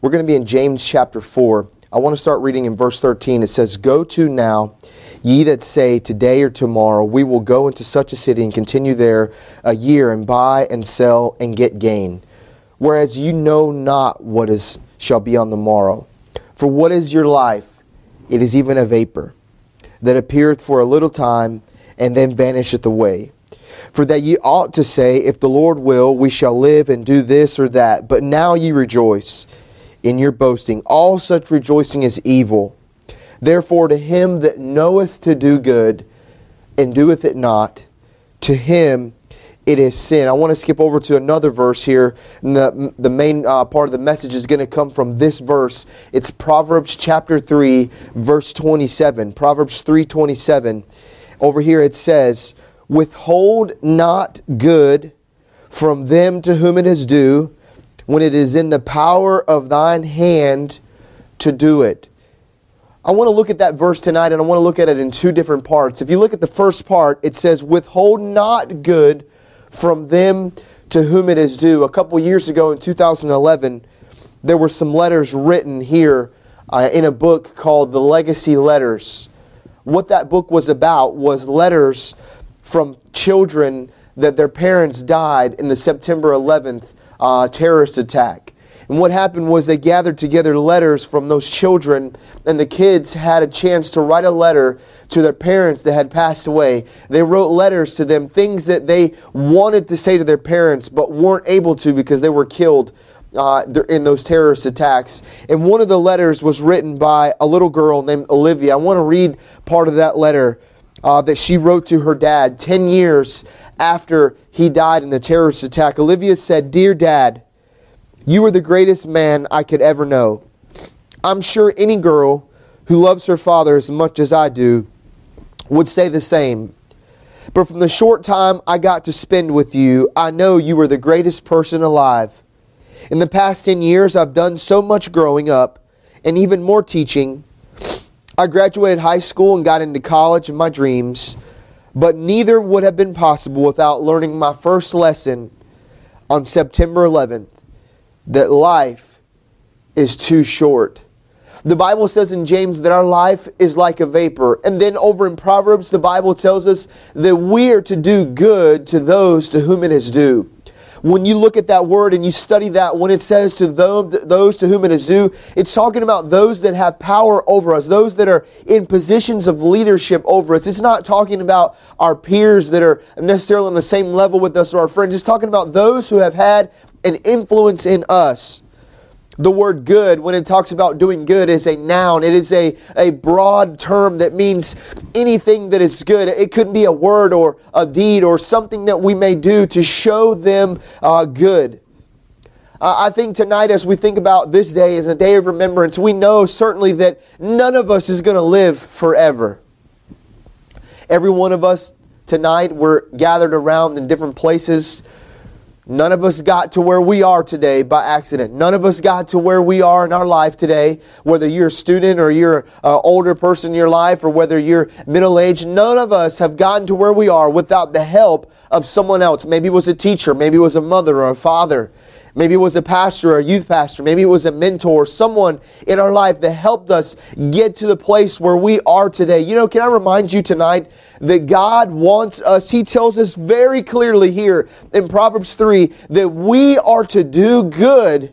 We're going to be in James chapter 4. I want to start reading in verse 13. It says, Go to now, ye that say, Today or tomorrow, we will go into such a city and continue there a year and buy and sell and get gain. Whereas you know not what is shall be on the morrow. For what is your life? It is even a vapor that appeareth for a little time and then vanisheth away. For that ye ought to say, If the Lord will, we shall live and do this or that. But now ye rejoice in your boasting. All such rejoicing is evil. Therefore, to him that knoweth to do good and doeth it not, to him it is sin. I want to skip over to another verse here. And the, the main uh, part of the message is going to come from this verse. It's Proverbs chapter 3, verse 27. Proverbs 3:27. Over here it says, Withhold not good from them to whom it is due when it is in the power of thine hand to do it. I want to look at that verse tonight and I want to look at it in two different parts. If you look at the first part, it says, Withhold not good from them to whom it is due. A couple years ago in 2011, there were some letters written here uh, in a book called The Legacy Letters. What that book was about was letters from children that their parents died in the September 11th uh, terrorist attack. And what happened was they gathered together letters from those children, and the kids had a chance to write a letter to their parents that had passed away. They wrote letters to them, things that they wanted to say to their parents but weren't able to because they were killed uh, in those terrorist attacks. And one of the letters was written by a little girl named Olivia. I want to read part of that letter uh, that she wrote to her dad 10 years after he died in the terrorist attack. Olivia said, Dear Dad, you are the greatest man I could ever know. I'm sure any girl who loves her father as much as I do would say the same. But from the short time I got to spend with you, I know you were the greatest person alive. In the past 10 years, I've done so much growing up and even more teaching. I graduated high school and got into college of my dreams. But neither would have been possible without learning my first lesson on September 11th that life is too short. The Bible says in James that our life is like a vapor. And then over in Proverbs, the Bible tells us that we are to do good to those to whom it is due when you look at that word and you study that, when it says to those to whom it is due, it's talking about those that have power over us, those that are in positions of leadership over us. It's not talking about our peers that are necessarily on the same level with us or our friends. It's talking about those who have had an influence in us. The word good, when it talks about doing good, is a noun. It is a, a broad term that means anything that is good. It could be a word or a deed or something that we may do to show them uh, good. Uh, I think tonight, as we think about this day as a day of remembrance, we know certainly that none of us is going to live forever. Every one of us tonight, we're gathered around in different places None of us got to where we are today by accident. None of us got to where we are in our life today, whether you're a student or you're an older person in your life or whether you're middle aged. None of us have gotten to where we are without the help of someone else. Maybe it was a teacher, maybe it was a mother or a father. Maybe it was a pastor or a youth pastor. Maybe it was a mentor, someone in our life that helped us get to the place where we are today. You know, can I remind you tonight that God wants us, He tells us very clearly here in Proverbs 3 that we are to do good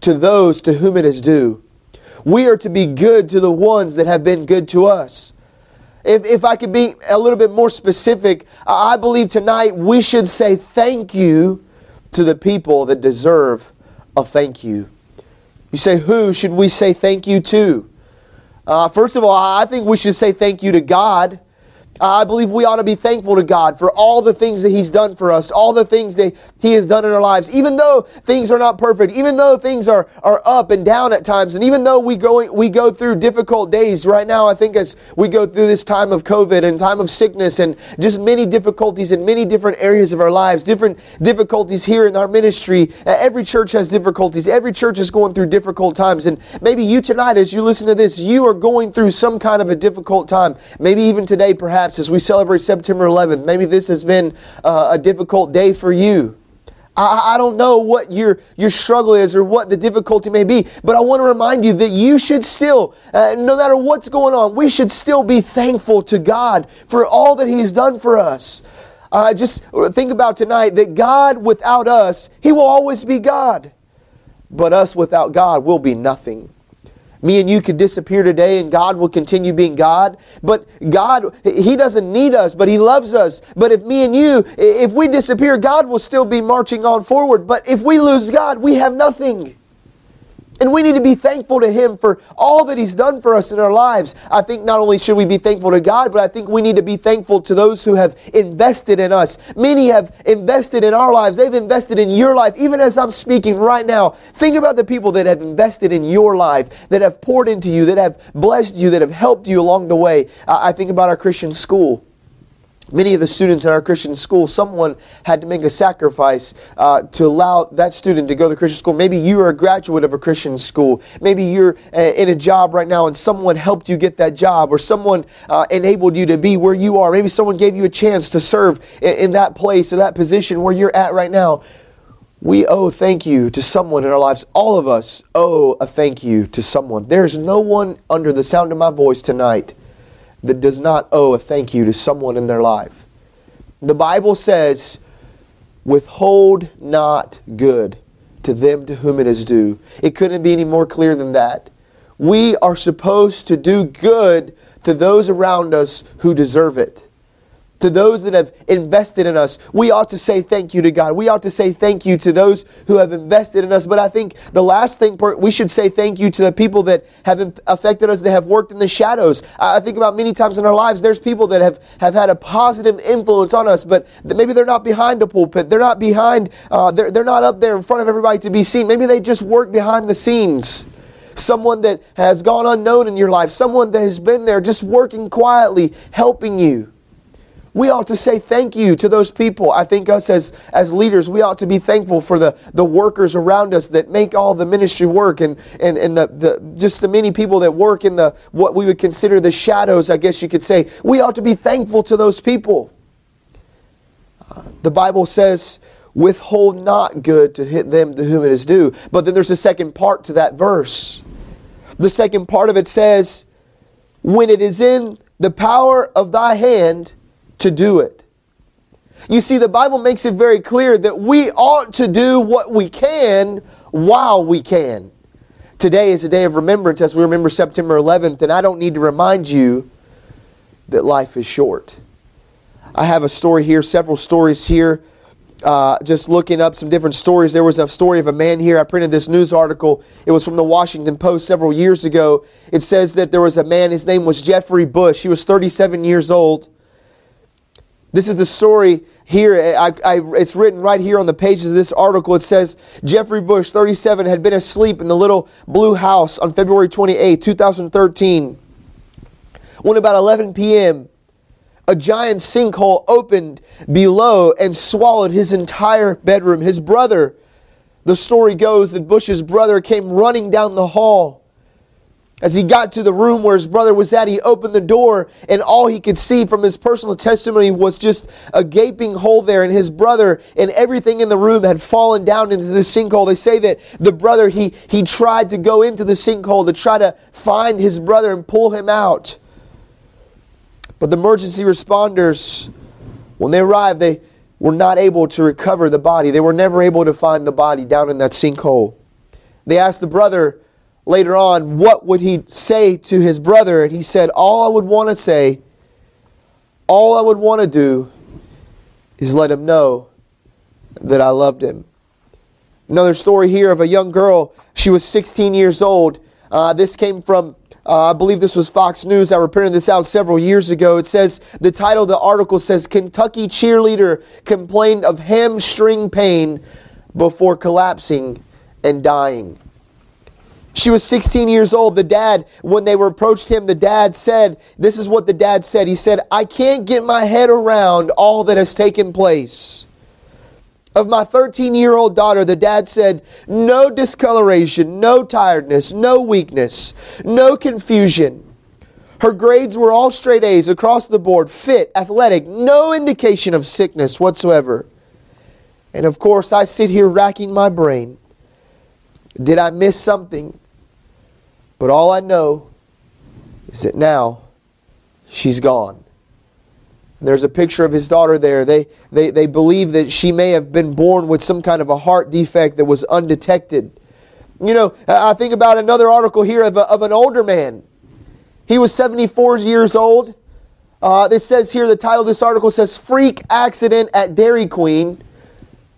to those to whom it is due. We are to be good to the ones that have been good to us. If, if I could be a little bit more specific, I believe tonight we should say thank you to the people that deserve a thank you. You say, who should we say thank you to? Uh, first of all, I think we should say thank you to God I believe we ought to be thankful to God for all the things that He's done for us, all the things that He has done in our lives, even though things are not perfect, even though things are, are up and down at times, and even though we go, we go through difficult days right now, I think as we go through this time of COVID and time of sickness and just many difficulties in many different areas of our lives, different difficulties here in our ministry. Uh, every church has difficulties. Every church is going through difficult times. And maybe you tonight, as you listen to this, you are going through some kind of a difficult time. Maybe even today, perhaps as we celebrate September 11th, maybe this has been uh, a difficult day for you. I, I don't know what your, your struggle is or what the difficulty may be, but I want to remind you that you should still, uh, no matter what's going on, we should still be thankful to God for all that He's done for us. Uh, just think about tonight that God without us, He will always be God. But us without God will be nothing. Me and you could disappear today and God will continue being God. But God, He doesn't need us, but He loves us. But if me and you, if we disappear, God will still be marching on forward. But if we lose God, we have nothing. And we need to be thankful to Him for all that He's done for us in our lives. I think not only should we be thankful to God, but I think we need to be thankful to those who have invested in us. Many have invested in our lives. They've invested in your life. Even as I'm speaking right now, think about the people that have invested in your life, that have poured into you, that have blessed you, that have helped you along the way. I think about our Christian school. Many of the students in our Christian school, someone had to make a sacrifice uh, to allow that student to go to Christian school. Maybe you are a graduate of a Christian school. Maybe you're uh, in a job right now and someone helped you get that job or someone uh, enabled you to be where you are. Maybe someone gave you a chance to serve in, in that place or that position where you're at right now. We owe thank you to someone in our lives. All of us owe a thank you to someone. There's no one under the sound of my voice tonight that does not owe a thank you to someone in their life. The Bible says, withhold not good to them to whom it is due. It couldn't be any more clear than that. We are supposed to do good to those around us who deserve it to those that have invested in us. We ought to say thank you to God. We ought to say thank you to those who have invested in us. But I think the last thing we should say thank you to the people that have affected us, that have worked in the shadows. I think about many times in our lives, there's people that have, have had a positive influence on us, but maybe they're not behind a pulpit. They're not behind, uh, they're, they're not up there in front of everybody to be seen. Maybe they just work behind the scenes someone that has gone unknown in your life, someone that has been there just working quietly, helping you. We ought to say thank you to those people. I think us as, as leaders, we ought to be thankful for the, the workers around us that make all the ministry work and, and, and the, the, just the many people that work in the what we would consider the shadows, I guess you could say. We ought to be thankful to those people. The Bible says, withhold not good to hit them to whom it is due. But then there's a second part to that verse. The second part of it says, when it is in the power of thy hand, to do it. You see, the Bible makes it very clear that we ought to do what we can while we can. Today is a day of remembrance as we remember September 11th, and I don't need to remind you that life is short. I have a story here, several stories here. Uh, just looking up some different stories. There was a story of a man here. I printed this news article. It was from the Washington Post several years ago. It says that there was a man, his name was Jeffrey Bush. He was 37 years old. This is the story here. I, I, it's written right here on the pages of this article. It says Jeffrey Bush, 37, had been asleep in the little blue house on February 28, 2013. When about 11 p.m., a giant sinkhole opened below and swallowed his entire bedroom. His brother, the story goes that Bush's brother came running down the hall as he got to the room where his brother was at, he opened the door, and all he could see from his personal testimony was just a gaping hole there. And his brother and everything in the room had fallen down into the sinkhole. They say that the brother, he, he tried to go into the sinkhole to try to find his brother and pull him out. But the emergency responders, when they arrived, they were not able to recover the body. They were never able to find the body down in that sinkhole. They asked the brother, later on, what would he say to his brother? And he said, All I would want to say, all I would want to do is let him know that I loved him. Another story here of a young girl. She was 16 years old. Uh, this came from, uh, I believe this was Fox News. I reprinted this out several years ago. It says, the title of the article says, Kentucky cheerleader complained of hamstring pain before collapsing and dying. She was 16 years old. The dad, when they were approached him, the dad said, This is what the dad said. He said, I can't get my head around all that has taken place. Of my 13 year old daughter, the dad said, No discoloration, no tiredness, no weakness, no confusion. Her grades were all straight A's across the board, fit, athletic, no indication of sickness whatsoever. And of course, I sit here racking my brain. Did I miss something? But all I know is that now she's gone. There's a picture of his daughter there. They, they, they believe that she may have been born with some kind of a heart defect that was undetected. You know, I think about another article here of, a, of an older man. He was 74 years old. Uh, this says here, the title of this article says Freak Accident at Dairy Queen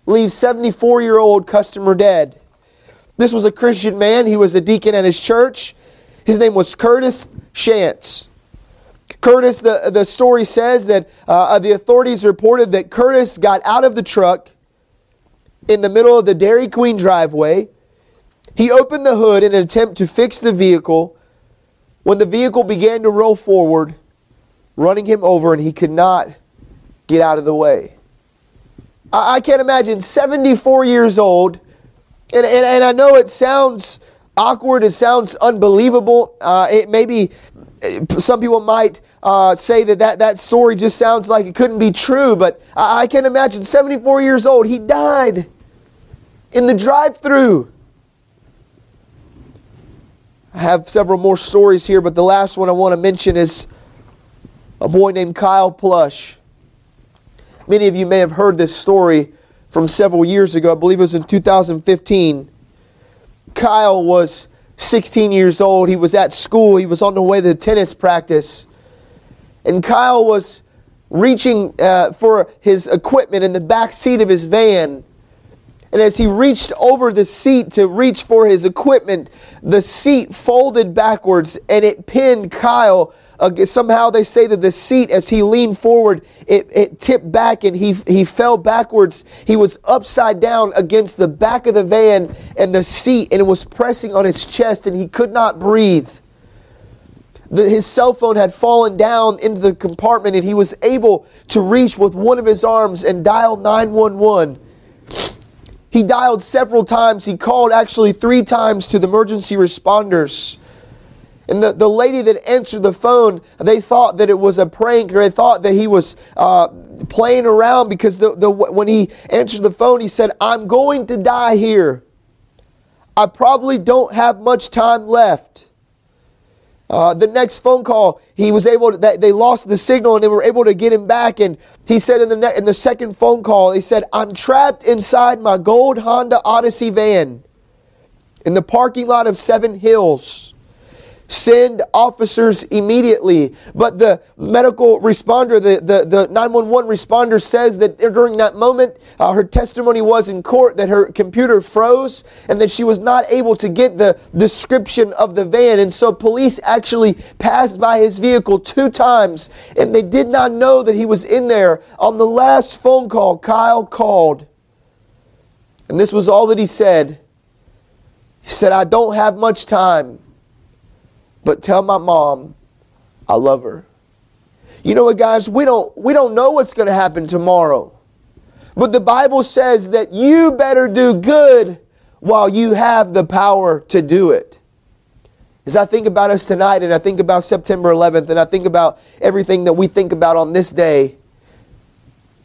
leaves 74 year old customer dead. This was a Christian man. He was a deacon at his church. His name was Curtis Shantz. Curtis, the, the story says that uh, the authorities reported that Curtis got out of the truck in the middle of the Dairy Queen driveway. He opened the hood in an attempt to fix the vehicle. When the vehicle began to roll forward, running him over, and he could not get out of the way. I, I can't imagine 74 years old, and, and, and I know it sounds awkward, it sounds unbelievable. Uh, it maybe some people might uh, say that, that that story just sounds like it couldn't be true, but I, I can imagine 74 years old, he died in the drive through. I have several more stories here, but the last one I want to mention is a boy named Kyle Plush. Many of you may have heard this story from several years ago. I believe it was in 2015. Kyle was 16 years old. He was at school. He was on the way to tennis practice. And Kyle was reaching uh, for his equipment in the back seat of his van. And as he reached over the seat to reach for his equipment, the seat folded backwards and it pinned Kyle uh, somehow they say that the seat, as he leaned forward, it, it tipped back and he, he fell backwards. He was upside down against the back of the van and the seat, and it was pressing on his chest, and he could not breathe. The, his cell phone had fallen down into the compartment, and he was able to reach with one of his arms and dial 911. He dialed several times. He called actually three times to the emergency responders. And the, the lady that answered the phone, they thought that it was a prank or they thought that he was uh, playing around because the, the, when he answered the phone, he said, I'm going to die here. I probably don't have much time left. Uh, the next phone call, he was able to, they lost the signal and they were able to get him back. And he said in the, ne- in the second phone call, he said, I'm trapped inside my gold Honda Odyssey van in the parking lot of Seven Hills. Send officers immediately. But the medical responder, the, the, the 911 responder says that during that moment, uh, her testimony was in court that her computer froze and that she was not able to get the description of the van. And so police actually passed by his vehicle two times and they did not know that he was in there. On the last phone call, Kyle called. And this was all that he said. He said, I don't have much time. But tell my mom I love her. You know what, guys? We don't, we don't know what's going to happen tomorrow. But the Bible says that you better do good while you have the power to do it. As I think about us tonight and I think about September 11th and I think about everything that we think about on this day,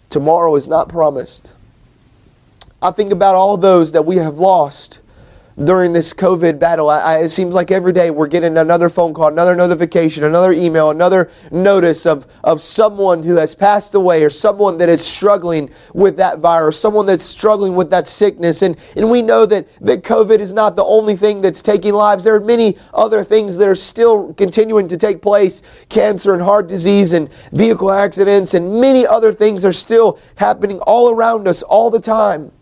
tomorrow is not promised. I think about all those that we have lost during this COVID battle. I, I, it seems like every day we're getting another phone call, another notification, another email, another notice of, of someone who has passed away or someone that is struggling with that virus, someone that's struggling with that sickness. And, and we know that, that COVID is not the only thing that's taking lives. There are many other things that are still continuing to take place cancer and heart disease and vehicle accidents, and many other things are still happening all around us all the time.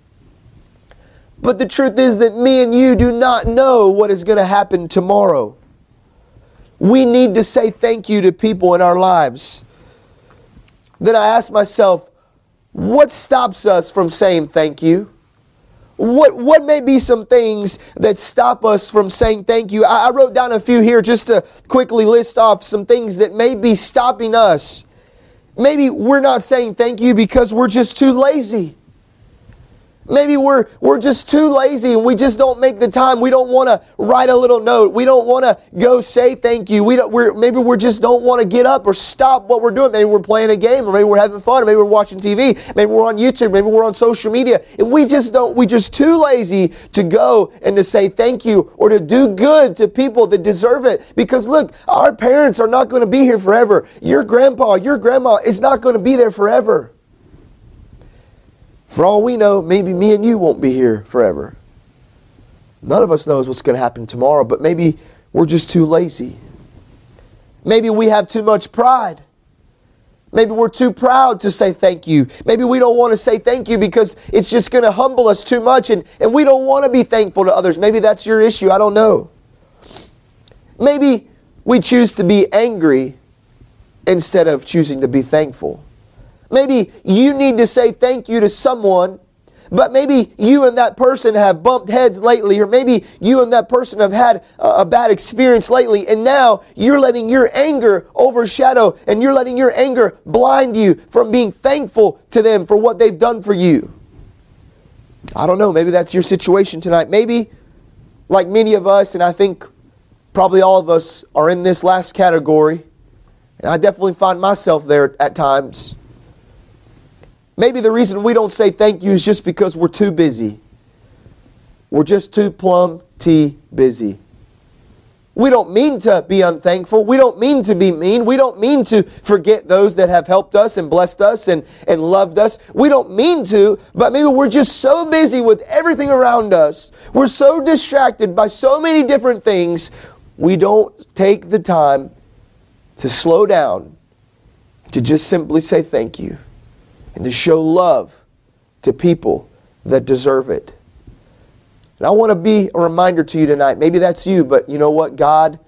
But the truth is that me and you do not know what is going to happen tomorrow. We need to say thank you to people in our lives. Then I ask myself, what stops us from saying thank you? What, what may be some things that stop us from saying thank you? I, I wrote down a few here just to quickly list off some things that may be stopping us. Maybe we're not saying thank you because we're just too lazy. Maybe we're, we're just too lazy and we just don't make the time. We don't want to write a little note. We don't want to go say thank you. We don't, we're, maybe we just don't want to get up or stop what we're doing. Maybe we're playing a game or maybe we're having fun or maybe we're watching TV. Maybe we're on YouTube. Maybe we're on social media. And we just don't, we just too lazy to go and to say thank you or to do good to people that deserve it. Because look, our parents are not going to be here forever. Your grandpa, your grandma is not going to be there forever. For all we know, maybe me and you won't be here forever. None of us knows what's going to happen tomorrow, but maybe we're just too lazy. Maybe we have too much pride. Maybe we're too proud to say thank you. Maybe we don't want to say thank you because it's just going to humble us too much and, and we don't want to be thankful to others. Maybe that's your issue. I don't know. Maybe we choose to be angry instead of choosing to be thankful. Maybe you need to say thank you to someone, but maybe you and that person have bumped heads lately, or maybe you and that person have had a, bad experience lately, and now you're letting your anger overshadow and you're letting your anger blind you from being thankful to them for what they've done for you. I don't know, maybe that's your situation tonight. Maybe, like many of us, and I think probably all of us are in this last category, and I definitely find myself there at times. Maybe the reason we don't say thank you is just because we're too busy. We're just too plumb T busy. We don't mean to be unthankful. We don't mean to be mean. We don't mean to forget those that have helped us and blessed us and, and loved us. We don't mean to, but maybe we're just so busy with everything around us. We're so distracted by so many different things. We don't take the time to slow down, to just simply say thank you and to show love to people that deserve it. And I want to be a reminder to you tonight. Maybe that's you, but you know what? God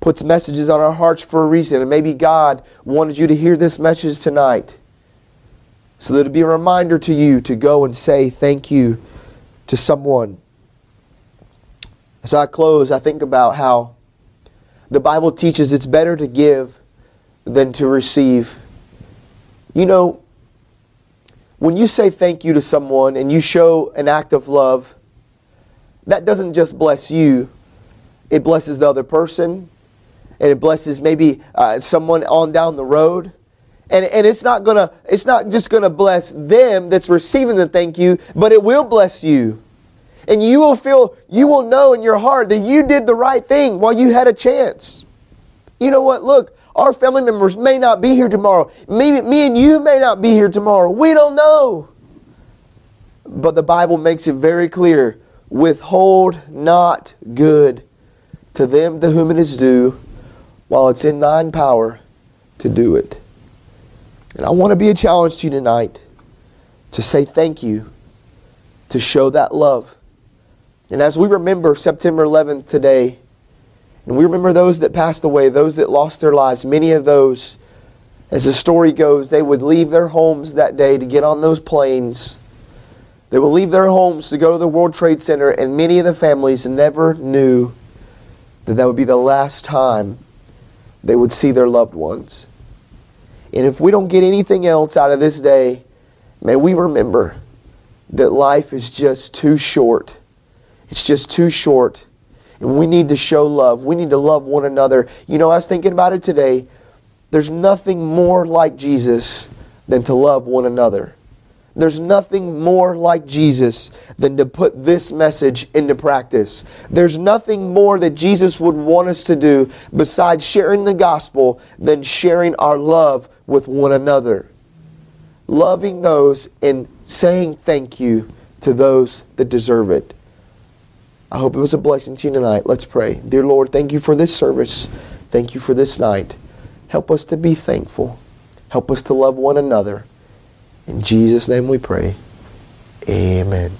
puts messages on our hearts for a reason. And maybe God wanted you to hear this message tonight so that it'd be a reminder to you to go and say thank you to someone. As I close, I think about how the Bible teaches it's better to give than to receive. You know, when you say thank you to someone and you show an act of love, that doesn't just bless you, it blesses the other person, and it blesses maybe uh, someone on down the road. And, and it's not gonna it's not just gonna bless them that's receiving the thank you, but it will bless you. And you will feel you will know in your heart that you did the right thing while you had a chance. You know what? Look, our family members may not be here tomorrow. Maybe me and you may not be here tomorrow. We don't know. But the Bible makes it very clear withhold not good to them to whom it is due while it's in thine power to do it. And I want to be a challenge to you tonight to say thank you, to show that love. And as we remember September 11th today, and we remember those that passed away, those that lost their lives. Many of those, as the story goes, they would leave their homes that day to get on those planes. They would leave their homes to go to the World Trade Center, and many of the families never knew that that would be the last time they would see their loved ones. And if we don't get anything else out of this day, may we remember that life is just too short. It's just too short and we need to show love. We need to love one another. You know, I was thinking about it today. There's nothing more like Jesus than to love one another. There's nothing more like Jesus than to put this message into practice. There's nothing more that Jesus would want us to do besides sharing the gospel than sharing our love with one another. Loving those and saying thank you to those that deserve it. I hope it was a blessing to you tonight. Let's pray. Dear Lord, thank you for this service. Thank you for this night. Help us to be thankful. Help us to love one another. In Jesus' name we pray. Amen.